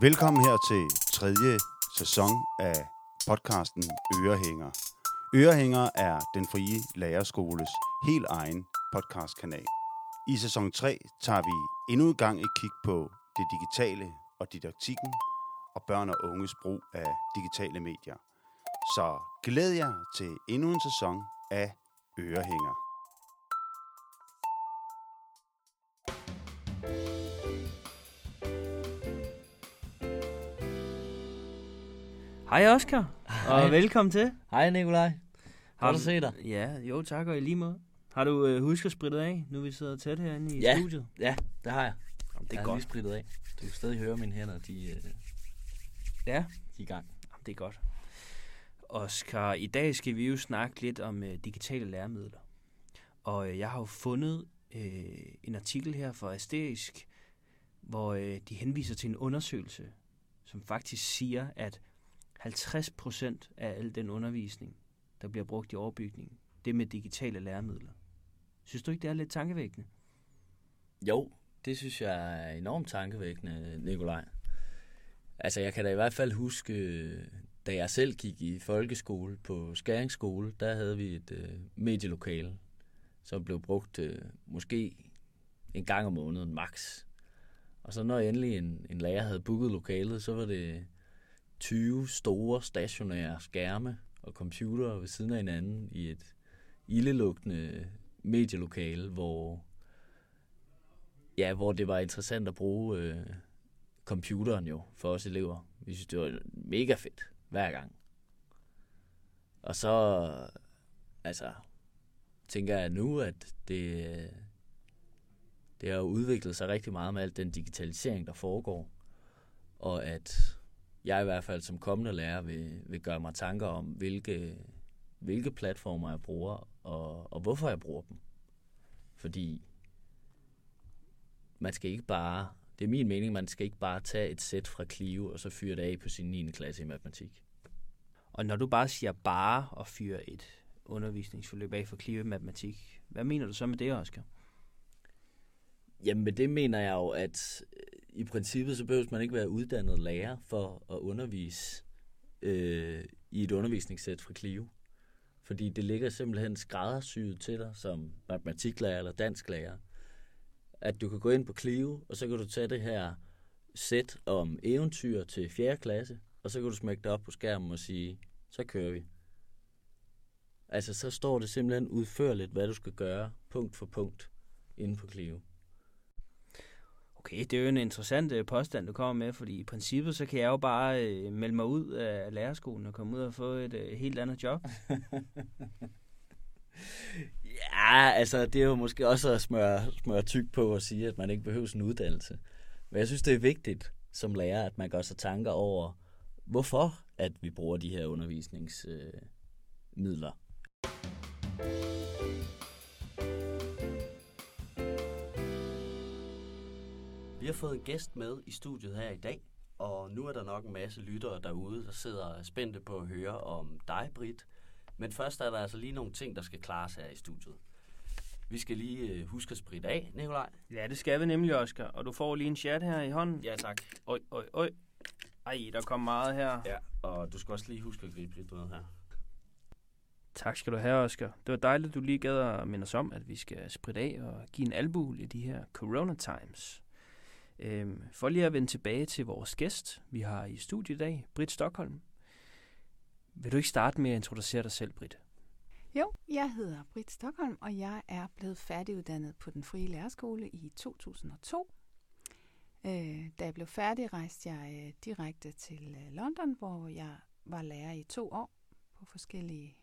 Velkommen her til tredje sæson af podcasten Ørehænger. Ørehænger er den frie lærerskoles helt egen podcastkanal. I sæson 3 tager vi endnu en gang et kig på det digitale og didaktikken og børn og unges brug af digitale medier. Så glæd jer til endnu en sæson af Ørehænger. Hej Oscar, og Hej. velkommen til. Hej Nikolaj. Har du- at se dig. Ja, jo tak, og i lige måde. Har du øh, husket at spritte af, nu vi sidder tæt herinde i Ja. studiet? Ja, det har jeg. Jamen, det jeg er har godt. lige spritet af. Du kan stadig høre mine hænder, de, øh, Ja, de er i gang. Jamen, det er godt. Oscar, i dag skal vi jo snakke lidt om øh, digitale læremidler. Og øh, jeg har jo fundet øh, en artikel her fra Asterisk, hvor øh, de henviser til en undersøgelse, som faktisk siger, at 50% af al den undervisning, der bliver brugt i overbygningen, det er med digitale læremidler. Synes du ikke, det er lidt tankevækkende? Jo, det synes jeg er enormt tankevækkende, Nikolaj. Altså, jeg kan da i hvert fald huske, da jeg selv gik i folkeskole på Skæringsskole, der havde vi et øh, medielokale, som blev brugt øh, måske en gang om måneden max. Og så når endelig en, en lærer havde booket lokalet, så var det 20 store stationære skærme og computere ved siden af hinanden i et ildelugtende medielokale, hvor Ja, hvor det var interessant at bruge øh, computeren jo for os elever. Vi synes, det var mega fedt hver gang. Og så, altså, tænker jeg nu, at det, det har udviklet sig rigtig meget med alt den digitalisering, der foregår. Og at jeg i hvert fald som kommende lærer vil, vil gøre mig tanker om, hvilke, hvilke platformer jeg bruger, og, og hvorfor jeg bruger dem. Fordi man skal ikke bare, det er min mening, man skal ikke bare tage et sæt fra Clio, og så fyre det af på sin 9. klasse i matematik. Og når du bare siger bare og fyre et undervisningsforløb af for Clio i matematik, hvad mener du så med det, Oscar? Jamen med det mener jeg jo, at i princippet så behøver man ikke være uddannet lærer for at undervise øh, i et undervisningssæt fra Clio. Fordi det ligger simpelthen skræddersyet til dig som matematiklærer eller dansklærer. At du kan gå ind på Clio, og så kan du tage det her sæt om eventyr til 4. klasse, og så kan du smække det op på skærmen og sige, så kører vi. Altså, så står det simpelthen udførligt, hvad du skal gøre, punkt for punkt, inde på Clio. Okay, det er jo en interessant øh, påstand, du kommer med, fordi i princippet så kan jeg jo bare øh, melde mig ud af lærerskolen og komme ud og få et øh, helt andet job. Ja, altså det er jo måske også at smøre, smøre tyk på at sige, at man ikke behøver sådan en uddannelse. Men jeg synes, det er vigtigt som lærer, at man gør sig tanker over, hvorfor at vi bruger de her undervisningsmidler. Øh, midler. Vi har fået en gæst med i studiet her i dag, og nu er der nok en masse lyttere derude, der sidder spændte på at høre om dig, Britt. Men først er der altså lige nogle ting, der skal klares her i studiet. Vi skal lige øh, huske at spritte af, Nikolaj. Ja, det skal vi nemlig, Oscar. Og du får lige en chat her i hånden. Ja, tak. Øj, øj, øj. Ej, der kom meget her. Ja, og du skal også lige huske at gribe lidt noget her. Tak skal du have, Oscar. Det var dejligt, du lige gad at minde os om, at vi skal spritte af og give en albu i de her corona times. Øhm, for lige at vende tilbage til vores gæst, vi har i studiet i dag, Britt Stockholm. Vil du ikke starte med at introducere dig selv, Britt? Jo, jeg hedder Britt Stockholm, og jeg er blevet færdiguddannet på den frie lærerskole i 2002. Øh, da jeg blev færdig, rejste jeg øh, direkte til øh, London, hvor jeg var lærer i to år på forskellige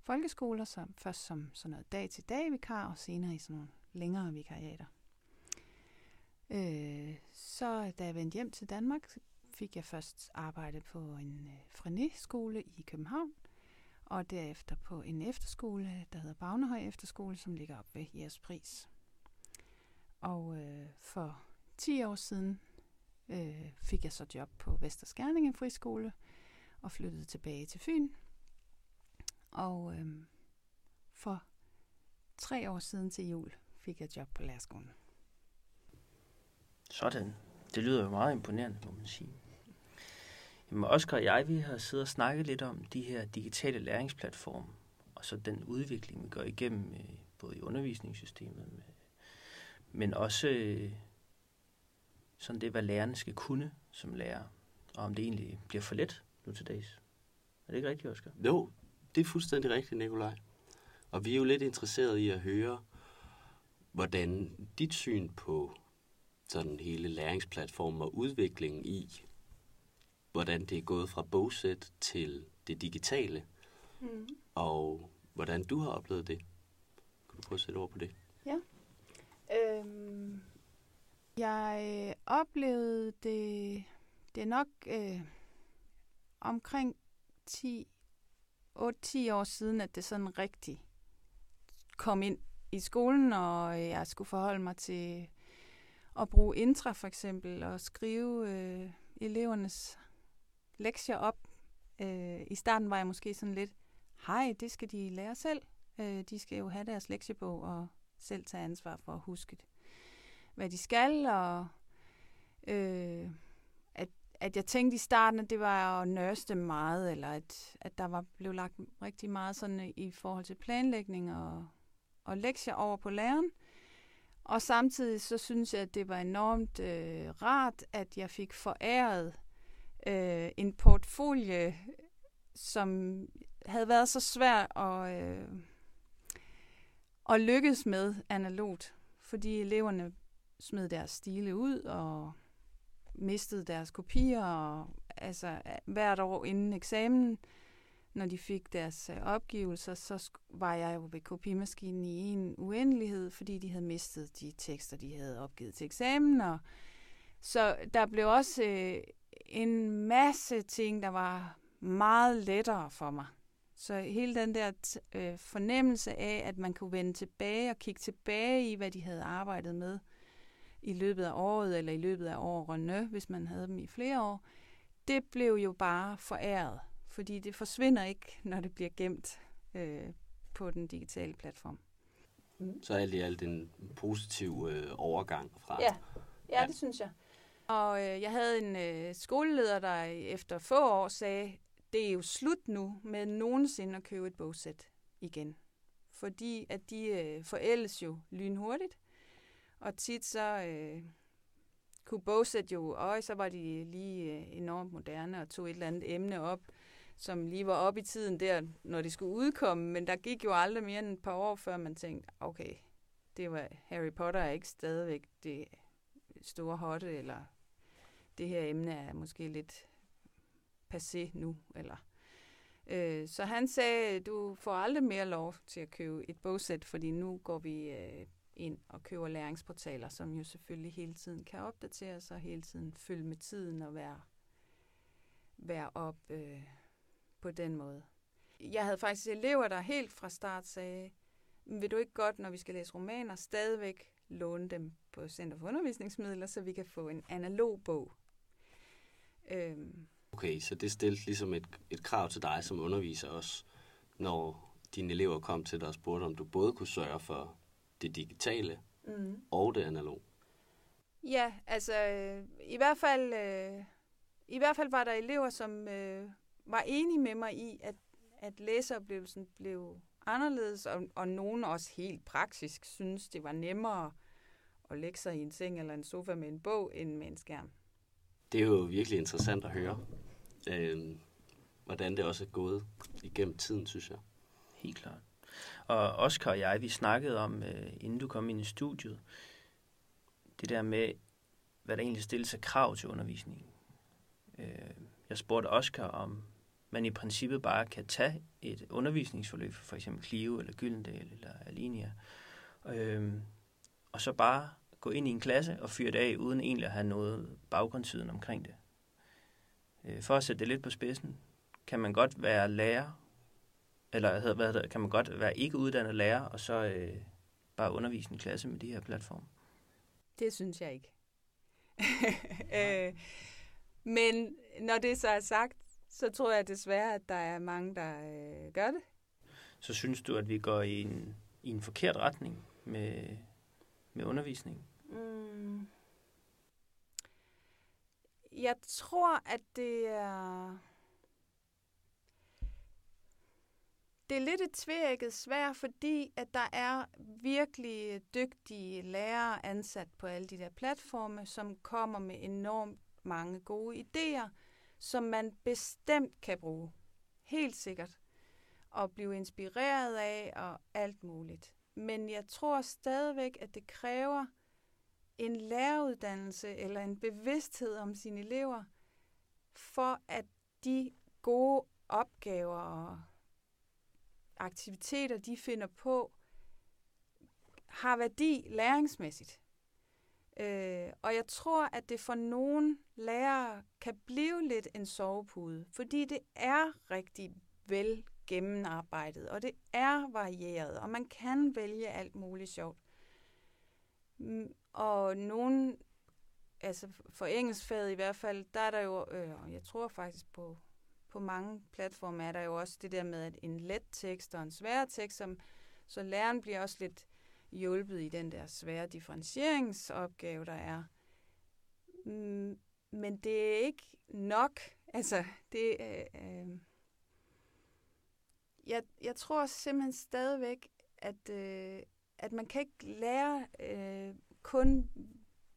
folkeskoler, som først som sådan noget dag-til-dag vikar, og senere i sådan nogle længere vikariater. Øh, så da jeg vendte hjem til Danmark, fik jeg først arbejde på en øh, Frenet-skole i København, og derefter på en efterskole, der hedder Bagnehøj Efterskole, som ligger op ved Jægerspris. Og øh, for 10 år siden øh, fik jeg så job på Vesterskærninge Friskole og flyttede tilbage til Fyn. Og øh, for tre år siden til jul fik jeg job på lærerskolen. Sådan. Det lyder jo meget imponerende, må man sige. Men Oscar og jeg, vi har siddet og snakket lidt om de her digitale læringsplatforme, og så den udvikling, vi går igennem, øh, både i undervisningssystemet, men også øh, sådan det, hvad lærerne skal kunne som lærer, og om det egentlig bliver for let nu til dags. Er det ikke rigtigt, Oscar? Jo, det er fuldstændig rigtigt, Nikolaj. Og vi er jo lidt interesseret i at høre, hvordan dit syn på sådan hele læringsplatformen og udviklingen i, hvordan det er gået fra bogsæt til det digitale, mm. og hvordan du har oplevet det. Kan du prøve at sætte ord på det? Ja. Øhm, jeg oplevede det, det er nok øh, omkring 10, 8-10 år siden, at det sådan rigtig kom ind i skolen, og jeg skulle forholde mig til at bruge intra for eksempel, og skrive øh, elevernes lektier op. Øh, I starten var jeg måske sådan lidt, hej, det skal de lære selv. Øh, de skal jo have deres lektiebog og selv tage ansvar for at huske, hvad de skal. Og øh, at, at jeg tænkte i starten, at det var at nørste meget, eller at, at der var blevet lagt rigtig meget sådan i forhold til planlægning og, og lektier over på læreren. Og samtidig så synes jeg, at det var enormt øh, rart, at jeg fik foræret øh, en portfolio, som havde været så svær at, øh, at lykkes med analogt, fordi eleverne smed deres stile ud og mistede deres kopier, og altså hvert år inden eksamen, når de fik deres øh, opgivelser, så var jeg jo ved kopimaskinen i en uendelighed, fordi de havde mistet de tekster, de havde opgivet til eksamen. Og så der blev også øh, en masse ting, der var meget lettere for mig. Så hele den der øh, fornemmelse af, at man kunne vende tilbage og kigge tilbage i, hvad de havde arbejdet med i løbet af året, eller i løbet af årene, hvis man havde dem i flere år, det blev jo bare foræret, fordi det forsvinder ikke, når det bliver gemt øh, på den digitale platform. Mm. Så alt i alt en positiv øh, overgang fra... Ja. ja, ja, det synes jeg. Og øh, jeg havde en øh, skoleleder, der efter få år sagde, det er jo slut nu med nogensinde at købe et bogsæt igen. Fordi at de øh, forældes jo lynhurtigt, og tit så øh, kunne bogsæt jo, og så var de lige øh, enormt moderne og tog et eller andet emne op, som lige var op i tiden der, når de skulle udkomme, men der gik jo aldrig mere end et par år, før man tænkte, okay, det var Harry Potter er ikke stadigvæk det store hotte, eller det her emne er måske lidt passé nu, eller øh, så han sagde, du får aldrig mere lov til at købe et bogsæt, fordi nu går vi øh, ind og køber læringsportaler, som jo selvfølgelig hele tiden kan opdateres og hele tiden følge med tiden og være, være op øh, på den måde. Jeg havde faktisk elever, der helt fra start sagde, vil du ikke godt, når vi skal læse romaner, stadigvæk låne dem på Center for Undervisningsmidler, så vi kan få en analog bog. Øhm. Okay, så det stillede ligesom et, et krav til dig som underviser også, når dine elever kom til dig og spurgte, om du både kunne sørge for det digitale mm. og det analog. Ja, altså i hvert fald øh, i hvert fald var der elever, som øh, var enige med mig i, at, at læseoplevelsen blev anderledes, og, og nogen også helt praktisk synes, det var nemmere at lægge sig i en seng eller en sofa med en bog, end med en skærm. Det er jo virkelig interessant at høre, øh, hvordan det også er gået igennem tiden, synes jeg. Helt klart. Og Oscar og jeg, vi snakkede om, øh, inden du kom ind i studiet, det der med, hvad der egentlig stilles af krav til undervisningen. Øh, jeg spurgte Oscar, om man i princippet bare kan tage et undervisningsforløb, for eksempel Clio eller Gyldendal eller Alinea, øh, og så bare gå ind i en klasse og fyre det af, uden egentlig at have noget baggrundsviden omkring det. Øh, for at sætte det lidt på spidsen, kan man godt være lærer, eller hvad hedder, kan man godt være ikke uddannet lærer, og så øh, bare undervise en klasse med de her platforme? Det synes jeg ikke. øh, men når det så er sagt, så tror jeg desværre, at der er mange, der øh, gør det. Så synes du, at vi går i en, i en forkert retning med, med undervisning? Mm. Jeg tror, at det er... Det er lidt et tvækket svær, fordi at der er virkelig dygtige lærere ansat på alle de der platforme, som kommer med enormt mange gode idéer, som man bestemt kan bruge. Helt sikkert. Og blive inspireret af og alt muligt. Men jeg tror stadigvæk, at det kræver en læreruddannelse eller en bevidsthed om sine elever, for at de gode opgaver og aktiviteter, de finder på, har værdi læringsmæssigt. Øh, og jeg tror, at det for nogle lærere kan blive lidt en sovepude, fordi det er rigtig vel gennemarbejdet, og det er varieret, og man kan vælge alt muligt sjovt. Mm, og nogen, altså for engelskfaget i hvert fald, der er der jo, øh, jeg tror faktisk på, på mange platforme er der jo også det der med at en let tekst og en svær tekst, som, så læreren bliver også lidt hjulpet i den der svære differentieringsopgave, der er. Mm, men det er ikke nok. Altså, det, øh, øh, jeg, jeg tror simpelthen stadigvæk, at, øh, at man kan ikke lære øh, kun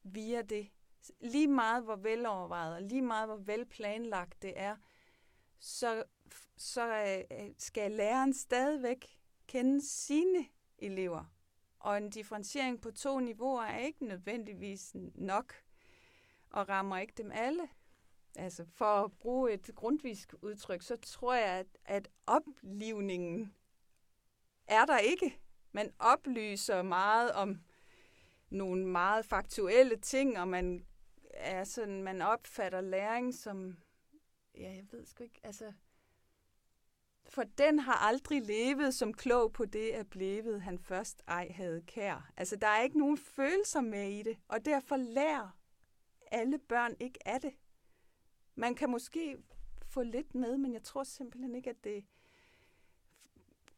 via det. Lige meget hvor velovervejet og lige meget hvor velplanlagt det er, så, så øh, skal læreren stadigvæk kende sine elever. Og en differentiering på to niveauer er ikke nødvendigvis nok og rammer ikke dem alle. Altså for at bruge et grundvisk udtryk, så tror jeg, at, at oplivningen er der ikke. Man oplyser meget om nogle meget faktuelle ting, og man er sådan, man opfatter læring som, ja, jeg ved sgu ikke, altså, for den har aldrig levet som klog på det er blevet, han først ej havde kær. Altså, der er ikke nogen følelser med i det, og derfor lærer alle børn ikke af det. Man kan måske få lidt med, men jeg tror simpelthen ikke, at det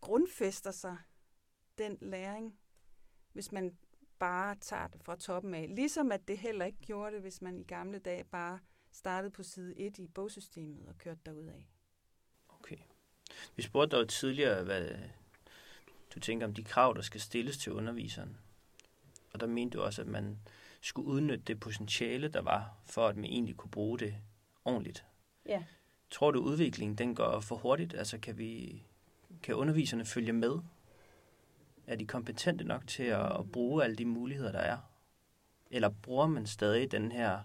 grundfester sig, den læring, hvis man bare tager det fra toppen af. Ligesom at det heller ikke gjorde det, hvis man i gamle dage bare startede på side 1 i bogsystemet og kørte derud af. Okay. Vi spurgte dig jo tidligere, hvad du tænker om de krav, der skal stilles til underviseren. Og der mente du også, at man skulle udnytte det potentiale, der var, for at man egentlig kunne bruge det ordentligt. Ja. Tror du, udviklingen den går for hurtigt? Altså kan, vi, kan underviserne følge med? Er de kompetente nok til at, at bruge alle de muligheder, der er? Eller bruger man stadig den her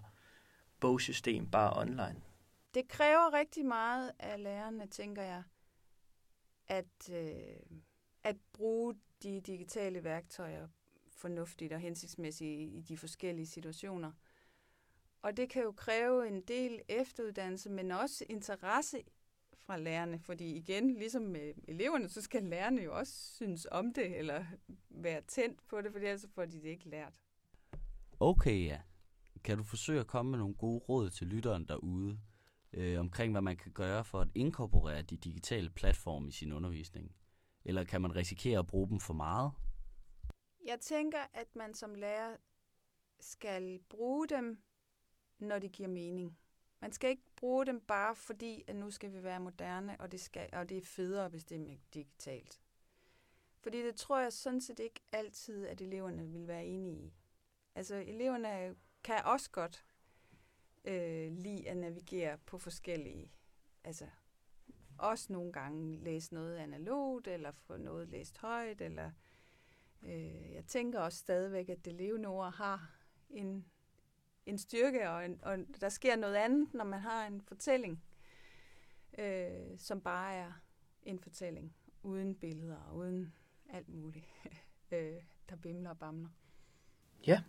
bogsystem bare online? Det kræver rigtig meget af lærerne, tænker jeg, at, øh, at bruge de digitale værktøjer fornuftigt og hensigtsmæssigt i de forskellige situationer. Og det kan jo kræve en del efteruddannelse, men også interesse fra lærerne, fordi igen, ligesom med eleverne, så skal lærerne jo også synes om det, eller være tændt på det, for ellers får de det ikke lært. Okay, ja. Kan du forsøge at komme med nogle gode råd til lytteren derude, øh, omkring hvad man kan gøre for at inkorporere de digitale platforme i sin undervisning? Eller kan man risikere at bruge dem for meget? Jeg tænker, at man som lærer skal bruge dem, når det giver mening. Man skal ikke bruge dem bare fordi, at nu skal vi være moderne, og det, skal, og det er federe, hvis det er digitalt. Fordi det tror jeg sådan set ikke altid, at eleverne vil være enige i. Altså eleverne kan også godt øh, lide at navigere på forskellige, altså også nogle gange læse noget analogt, eller få noget læst højt, eller øh, jeg tænker også stadigvæk, at det levende ord har en en styrke, og, en, og der sker noget andet, når man har en fortælling, øh, som bare er en fortælling, uden billeder uden alt muligt, øh, der bimler og bamler. Ja.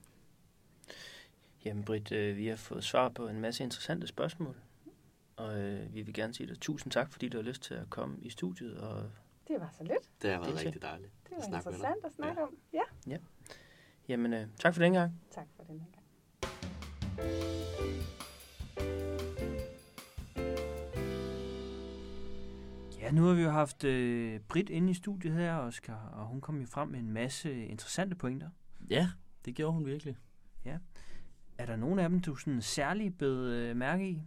Jamen Britt, øh, vi har fået svar på en masse interessante spørgsmål, og øh, vi vil gerne sige dig tusind tak, fordi du har lyst til at komme i studiet. Og det var så lidt. Det har været rigtig dejligt. Det var at interessant at snakke ja. om. Ja. ja. Jamen, øh, tak for den gang. Tak for den gang. Ja, nu har vi jo haft øh, Britt inde i studiet her, Oscar, og hun kom jo frem med en masse interessante pointer. Ja, det gjorde hun virkelig. Ja er der nogen af dem, du sådan særligt bed øh, mærke i?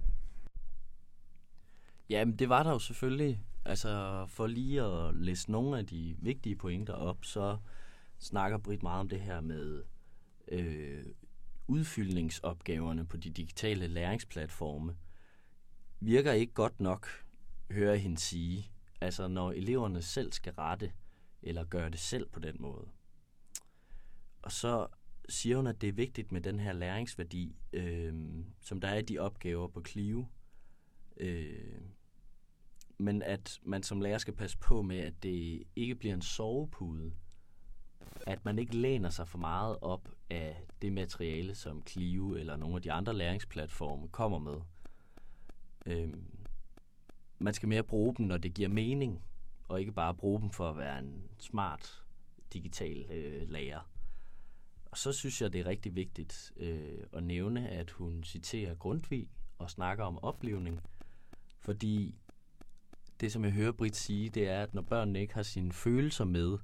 Jamen, det var der jo selvfølgelig. Altså, for lige at læse nogle af de vigtige pointer op, så snakker Britt meget om det her med øh, udfyldningsopgaverne på de digitale læringsplatforme. Virker ikke godt nok, hører jeg hende sige. Altså, når eleverne selv skal rette eller gøre det selv på den måde. Og så siger hun, at det er vigtigt med den her læringsværdi, øh, som der er i de opgaver på Clio. Øh, men at man som lærer skal passe på med, at det ikke bliver en sovepude. At man ikke læner sig for meget op af det materiale, som Clio eller nogle af de andre læringsplatforme kommer med. Øh, man skal mere bruge dem, når det giver mening, og ikke bare bruge dem for at være en smart digital øh, lærer. Og så synes jeg, det er rigtig vigtigt øh, at nævne, at hun citerer Grundtvig og snakker om oplevning, fordi det, som jeg hører Britt sige, det er, at når børnene ikke har sine følelser med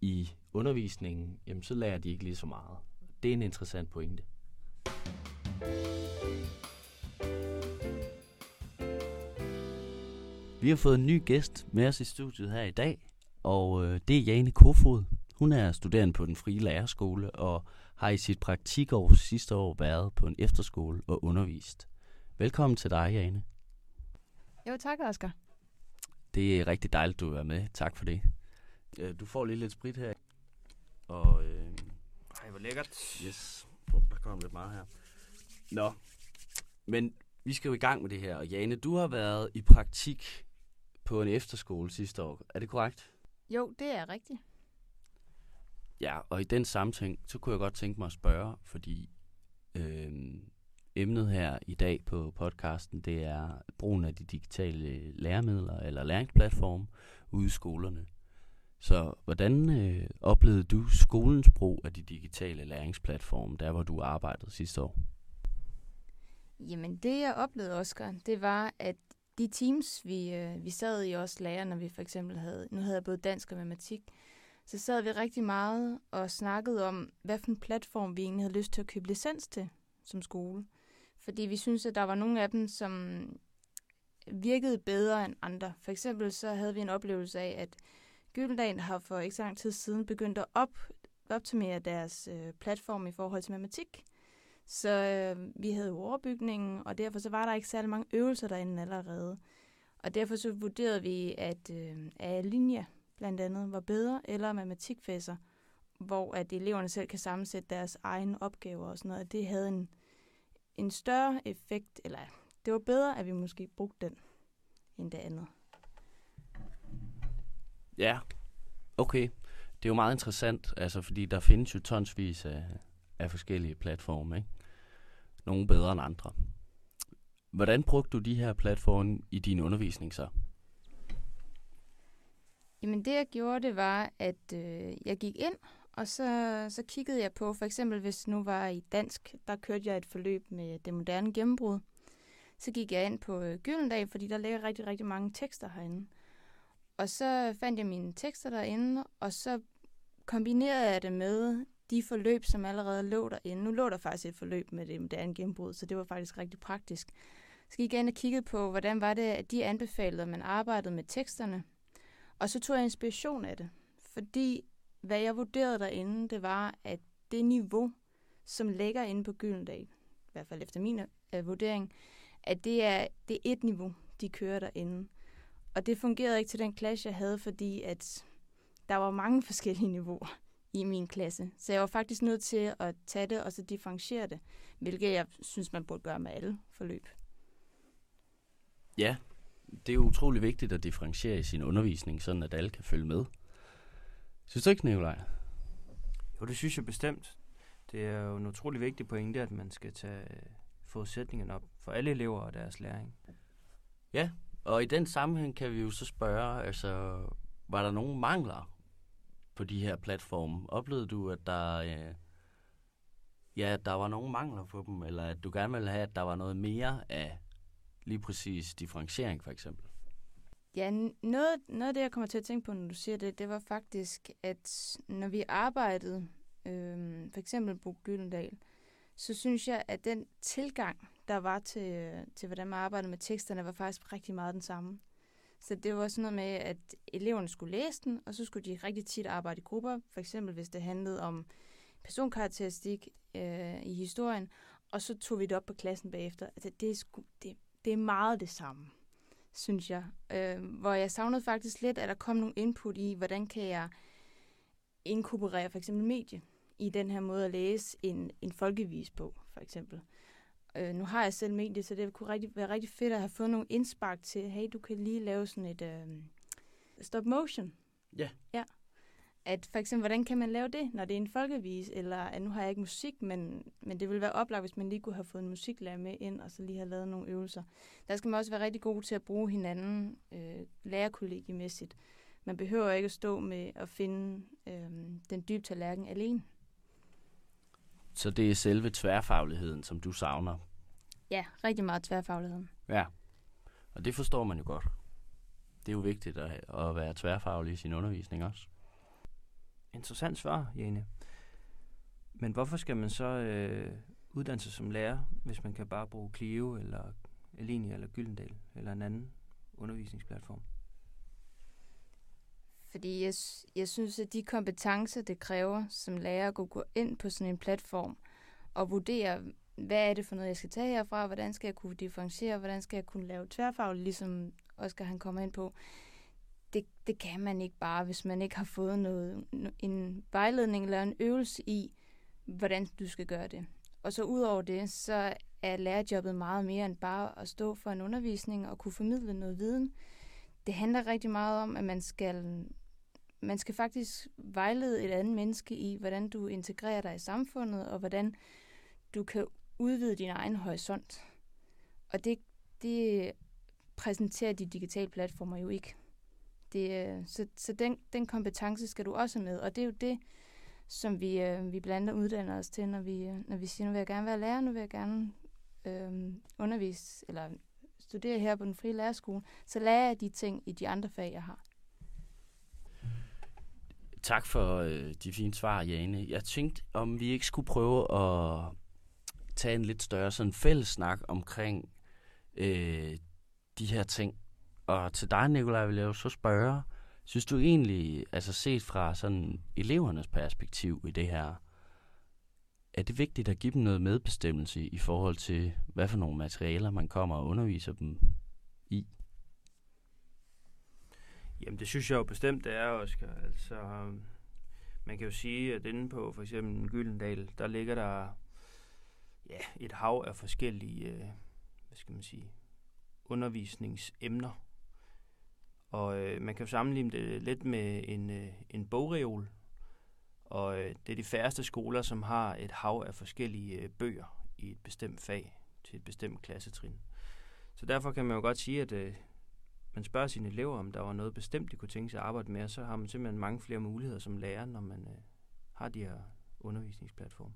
i undervisningen, jamen så lærer de ikke lige så meget. Det er en interessant pointe. Vi har fået en ny gæst med os i studiet her i dag, og øh, det er Jane Kofod. Hun er studerende på den frie lærerskole og har i sit praktikår sidste år været på en efterskole og undervist. Velkommen til dig, Jane. Jo, tak, Oscar. Det er rigtig dejligt, du er med. Tak for det. Du får lige lidt sprit her. Og øh, Ej, hvor lækkert. yes, oh, der kommer lidt meget her. Nå, men vi skal jo i gang med det her. Og Jane, du har været i praktik på en efterskole sidste år. Er det korrekt? Jo, det er rigtigt. Ja, og i den sammenhæng, så kunne jeg godt tænke mig at spørge, fordi øh, emnet her i dag på podcasten, det er brugen af de digitale læremidler eller læringsplatforme ude i skolerne. Så hvordan øh, oplevede du skolens brug af de digitale læringsplatforme, der hvor du arbejdede sidste år? Jamen, det jeg oplevede, Oscar, det var, at de teams, vi, øh, vi sad i os lærer, når vi for eksempel havde, nu havde jeg både dansk og matematik, så sad vi rigtig meget og snakkede om, hvad for en platform vi egentlig havde lyst til at købe licens til som skole. Fordi vi synes, at der var nogle af dem, som virkede bedre end andre. For eksempel så havde vi en oplevelse af, at Gyldendal har for ikke så lang tid siden begyndt at op, optimere deres øh, platform i forhold til matematik. Så øh, vi havde overbygningen, og derfor så var der ikke særlig mange øvelser derinde allerede. Og derfor så vurderede vi, at øh, A-linje blandt andet var bedre, eller matematikfæsser, hvor at eleverne selv kan sammensætte deres egne opgaver og sådan noget. Det havde en, en større effekt, eller det var bedre, at vi måske brugte den, end det andet. Ja, okay. Det er jo meget interessant, altså fordi der findes jo tonsvis af, af forskellige platforme, ikke? Nogle bedre end andre. Hvordan brugte du de her platforme i din undervisning så? Jamen det jeg gjorde, det var, at øh, jeg gik ind, og så, så kiggede jeg på, for eksempel hvis nu var i dansk, der kørte jeg et forløb med det moderne gennembrud. Så gik jeg ind på øh, Gyldendal, fordi der ligger rigtig, rigtig mange tekster herinde. Og så fandt jeg mine tekster derinde, og så kombinerede jeg det med de forløb, som allerede lå derinde. Nu lå der faktisk et forløb med det moderne gennembrud, så det var faktisk rigtig praktisk. Så gik jeg ind og kiggede på, hvordan var det, at de anbefalede, at man arbejdede med teksterne. Og så tog jeg inspiration af det. Fordi hvad jeg vurderede derinde, det var, at det niveau, som ligger inde på Gyldendal, i hvert fald efter min øh, vurdering, at det er, det er et niveau, de kører derinde. Og det fungerede ikke til den klasse, jeg havde, fordi at der var mange forskellige niveauer i min klasse. Så jeg var faktisk nødt til at tage det og så differentiere det, hvilket jeg synes, man burde gøre med alle forløb. Ja, det er jo utrolig vigtigt at differentiere i sin undervisning, sådan at alle kan følge med. Synes du ikke, Nikolaj? Jo, det synes jeg bestemt. Det er jo en utrolig vigtig pointe, at man skal tage øh, forudsætningerne op for alle elever og deres læring. Ja, og i den sammenhæng kan vi jo så spørge, altså, var der nogen mangler på de her platforme? Oplevede du, at der, øh, ja, der var nogle mangler på dem, eller at du gerne ville have, at der var noget mere af lige præcis differentiering, for eksempel? Ja, noget, noget af det, jeg kommer til at tænke på, når du siger det, det var faktisk, at når vi arbejdede, øh, for eksempel på Gyldendal, så synes jeg, at den tilgang, der var til, til hvordan man arbejdede med teksterne, var faktisk rigtig meget den samme. Så det var sådan noget med, at eleverne skulle læse den, og så skulle de rigtig tit arbejde i grupper. For eksempel hvis det handlede om personkarakteristik øh, i historien, og så tog vi det op på klassen bagefter. Altså, det, er sku, det, det er meget det samme, synes jeg. Øh, hvor jeg savnede faktisk lidt, at der kom nogle input i, hvordan kan jeg inkorporere for eksempel medie i den her måde at læse en, en folkevisbog, for eksempel. Øh, nu har jeg selv medie, så det kunne rigtig, være rigtig fedt at have fået nogle indspark til, hey, du kan lige lave sådan et øh, stop motion. Ja. Ja. At for eksempel, hvordan kan man lave det, når det er en folkevis, eller at nu har jeg ikke musik, men, men det ville være oplagt, hvis man lige kunne have fået en musiklærer med ind, og så lige have lavet nogle øvelser. Der skal man også være rigtig god til at bruge hinanden øh, lærerkollegiemæssigt. Man behøver ikke at stå med at finde øh, den dybe tallerken alene. Så det er selve tværfagligheden, som du savner. Ja, rigtig meget tværfagligheden. Ja. Og det forstår man jo godt. Det er jo vigtigt at, at være tværfaglig i sin undervisning også. Interessant svar, Jane. Men hvorfor skal man så øh, uddanne sig som lærer, hvis man kan bare bruge Clio, eller Eleni, eller Gyldendal, eller en anden undervisningsplatform? Fordi jeg, jeg synes, at de kompetencer, det kræver som lærer at gå ind på sådan en platform og vurdere, hvad er det for noget, jeg skal tage herfra, hvordan skal jeg kunne differentiere, hvordan skal jeg kunne lave tværfagligt, ligesom Oscar han kommer ind på. Det, det kan man ikke bare, hvis man ikke har fået noget, en vejledning eller en øvelse i, hvordan du skal gøre det. Og så ud over det, så er lærerjobbet meget mere end bare at stå for en undervisning og kunne formidle noget viden. Det handler rigtig meget om, at man skal man skal faktisk vejlede et andet menneske i, hvordan du integrerer dig i samfundet, og hvordan du kan udvide din egen horisont. Og det, det præsenterer de digitale platformer jo ikke. Det, øh, så så den, den kompetence skal du også med, og det er jo det, som vi, øh, vi blandt andet uddanner os til, når vi, øh, når vi siger, nu vil jeg gerne være lærer, nu vil jeg gerne øh, undervise, eller studere her på den frie lærerskole, så lærer jeg de ting i de andre fag, jeg har. Tak for øh, de fine svar, Jane. Jeg tænkte, om vi ikke skulle prøve at tage en lidt større sådan fælles snak omkring øh, de her ting. Og til dig, Nikolaj, vil jeg jo så spørge, synes du egentlig, altså set fra sådan elevernes perspektiv i det her, er det vigtigt at give dem noget medbestemmelse i forhold til, hvad for nogle materialer man kommer og underviser dem i? Jamen, det synes jeg jo bestemt, det er, Oscar. Altså, øhm, man kan jo sige, at inde på for eksempel Gyldendal, der ligger der ja, et hav af forskellige, øh, hvad skal man sige, undervisningsemner. Og øh, man kan jo sammenligne det lidt med en, øh, en bogreol. Og øh, det er de færreste skoler, som har et hav af forskellige øh, bøger i et bestemt fag til et bestemt klassetrin. Så derfor kan man jo godt sige, at øh, man spørger sine elever, om der var noget bestemt, de kunne tænke sig at arbejde med, og så har man simpelthen mange flere muligheder som lærer, når man øh, har de her undervisningsplatforme.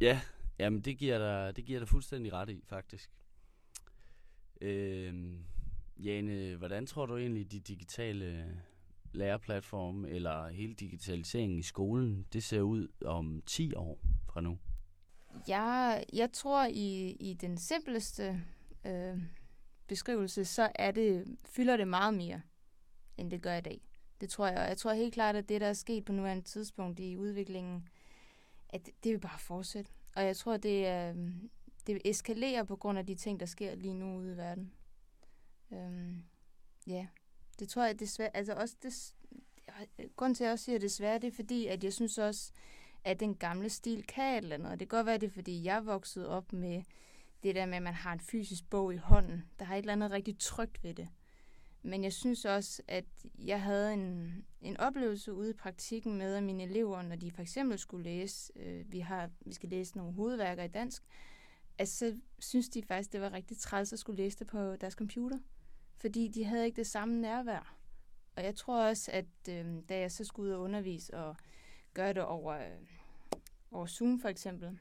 Ja, jamen det giver dig, det giver dig fuldstændig ret i, faktisk. Øh, Jane, hvordan tror du egentlig, de digitale læreplatforme, eller hele digitaliseringen i skolen, det ser ud om 10 år fra nu? Jeg, jeg tror i, i den simpleste øh, beskrivelse, så er det, fylder det meget mere, end det gør i dag. Det tror jeg. Og jeg tror helt klart, at det, der er sket på nuværende tidspunkt i udviklingen, at det vil bare fortsætte. Og jeg tror, det, øh, det eskalerer på grund af de ting, der sker lige nu ude i verden. Øhm, ja, det tror jeg desværre, altså også det, grund til, at jeg også siger desværre, det er fordi, at jeg synes også, at den gamle stil kan et eller andet. Og det kan godt være, det er, fordi jeg voksede op med det der med, at man har en fysisk bog i hånden. Der har et eller andet rigtig trygt ved det. Men jeg synes også, at jeg havde en, en oplevelse ude i praktikken med, at mine elever, når de for eksempel skulle læse, øh, vi, har, vi skal læse nogle hovedværker i dansk, at så synes de faktisk, det var rigtig træls at skulle læse det på deres computer. Fordi de havde ikke det samme nærvær. Og jeg tror også, at øh, da jeg så skulle ud og undervise og gøre det over, øh, over Zoom for eksempel,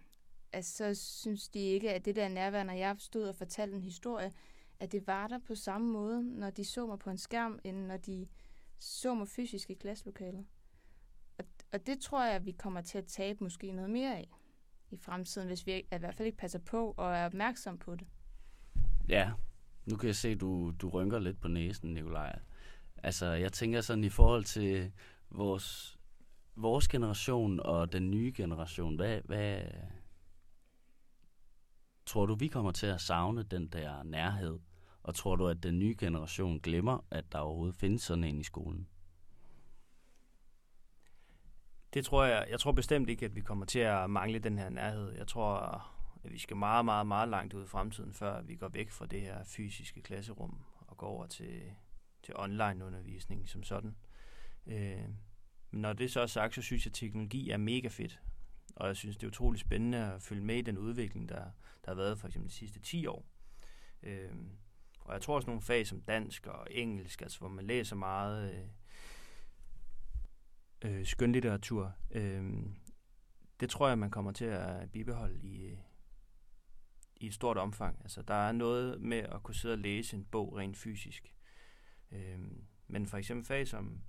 at så synes de ikke, at det der nærvær, når jeg stod og fortalte en historie, at det var der på samme måde, når de så mig på en skærm, end når de så mig fysisk i klasselokalet. Og, og det tror jeg, at vi kommer til at tabe måske noget mere af i fremtiden, hvis vi i hvert fald ikke passer på og er opmærksom på det. Ja, nu kan jeg se, at du, du rynker lidt på næsen, Nikolaj. Altså, jeg tænker sådan i forhold til vores, vores generation og den nye generation. Hvad, hvad tror du, vi kommer til at savne den der nærhed? Og tror du, at den nye generation glemmer, at der overhovedet findes sådan en i skolen? Det tror jeg. Jeg tror bestemt ikke, at vi kommer til at mangle den her nærhed. Jeg tror, vi skal meget, meget, meget langt ud i fremtiden, før vi går væk fra det her fysiske klasserum og går over til, til online-undervisning som sådan. Øh, men når det så er sagt, så synes jeg, at teknologi er mega fedt. Og jeg synes, det er utroligt spændende at følge med i den udvikling, der, der har været for eksempel de sidste 10 år. Øh, og jeg tror også nogle fag som dansk og engelsk, altså hvor man læser meget øh, øh, skønlitteratur, øh, det tror jeg, man kommer til at bibeholde i, i et stort omfang. Altså, der er noget med at kunne sidde og læse en bog rent fysisk. Øh, men for eksempel fag som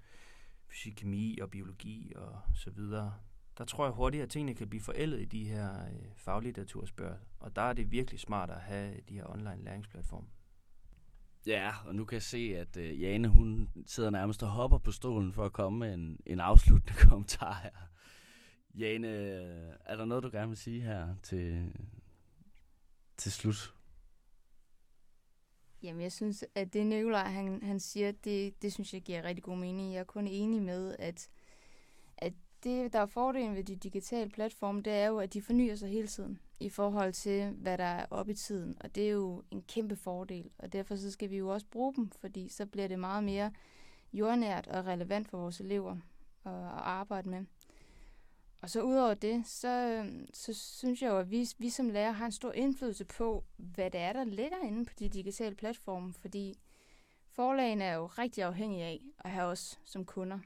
fysik, kemi og biologi og så videre, der tror jeg hurtigt, at tingene kan blive forældet i de her øh, faglitteraturspørg. Og der er det virkelig smart at have de her online læringsplatforme. Ja, og nu kan jeg se, at øh, Jane, hun sidder nærmest og hopper på stolen for at komme med en, en afsluttende kommentar her. Jane, øh, er der noget, du gerne vil sige her til, til slut? Jamen, jeg synes, at det Nikolaj, han, han siger, det, det synes jeg giver rigtig god mening. Jeg er kun enig med, at, at det, der er fordelen ved de digitale platforme, det er jo, at de fornyer sig hele tiden i forhold til, hvad der er oppe i tiden. Og det er jo en kæmpe fordel, og derfor så skal vi jo også bruge dem, fordi så bliver det meget mere jordnært og relevant for vores elever at, at arbejde med. Og så udover det, så, øhm, så synes jeg jo, at vi, vi som lærer har en stor indflydelse på, hvad det er, der ligger inde på de digitale platforme, fordi forlagene er jo rigtig afhængige af at have os som kunder.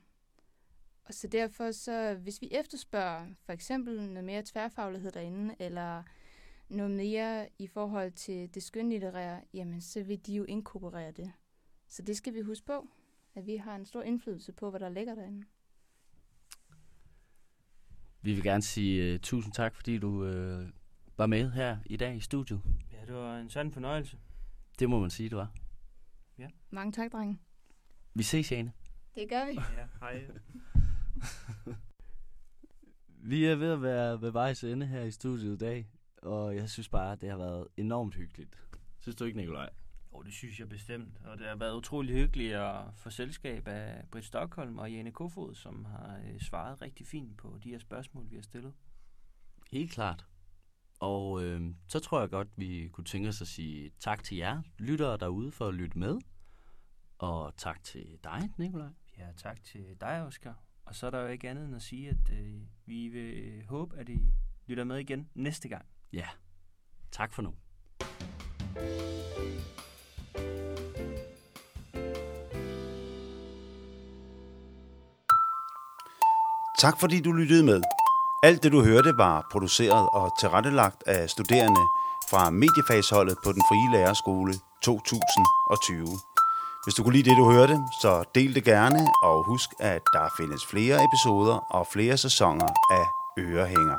Og så derfor, så hvis vi efterspørger for eksempel noget mere tværfaglighed derinde, eller noget mere i forhold til det skønlitterære, jamen så vil de jo inkorporere det. Så det skal vi huske på, at vi har en stor indflydelse på, hvad der ligger derinde. Vi vil gerne sige uh, tusind tak, fordi du uh, var med her i dag i studiet. Ja, det var en sand fornøjelse. Det må man sige, du var. Ja. Mange tak, drenge. Vi ses, Jane. Det gør vi. Ja, hej. Vi er ved at være ved vejs ende her i studiet i dag, og jeg synes bare, at det har været enormt hyggeligt. Synes du ikke, Nikolaj? Det synes jeg bestemt. Og det har været utrolig hyggeligt at få selskab af Britt Stockholm og Jane Kofod, som har øh, svaret rigtig fint på de her spørgsmål, vi har stillet. Helt klart. Og øh, så tror jeg godt, vi kunne tænke os at sige tak til jer, lyttere derude, for at lytte med. Og tak til dig, Nikolaj. Ja, tak til dig, Oscar. Og så er der jo ikke andet end at sige, at øh, vi vil håbe, at I lytter med igen næste gang. Ja. Tak for nu. Tak fordi du lyttede med. Alt det du hørte var produceret og tilrettelagt af studerende fra mediefagsholdet på den frie lærerskole 2020. Hvis du kunne lide det, du hørte, så del det gerne, og husk, at der findes flere episoder og flere sæsoner af Ørehænger.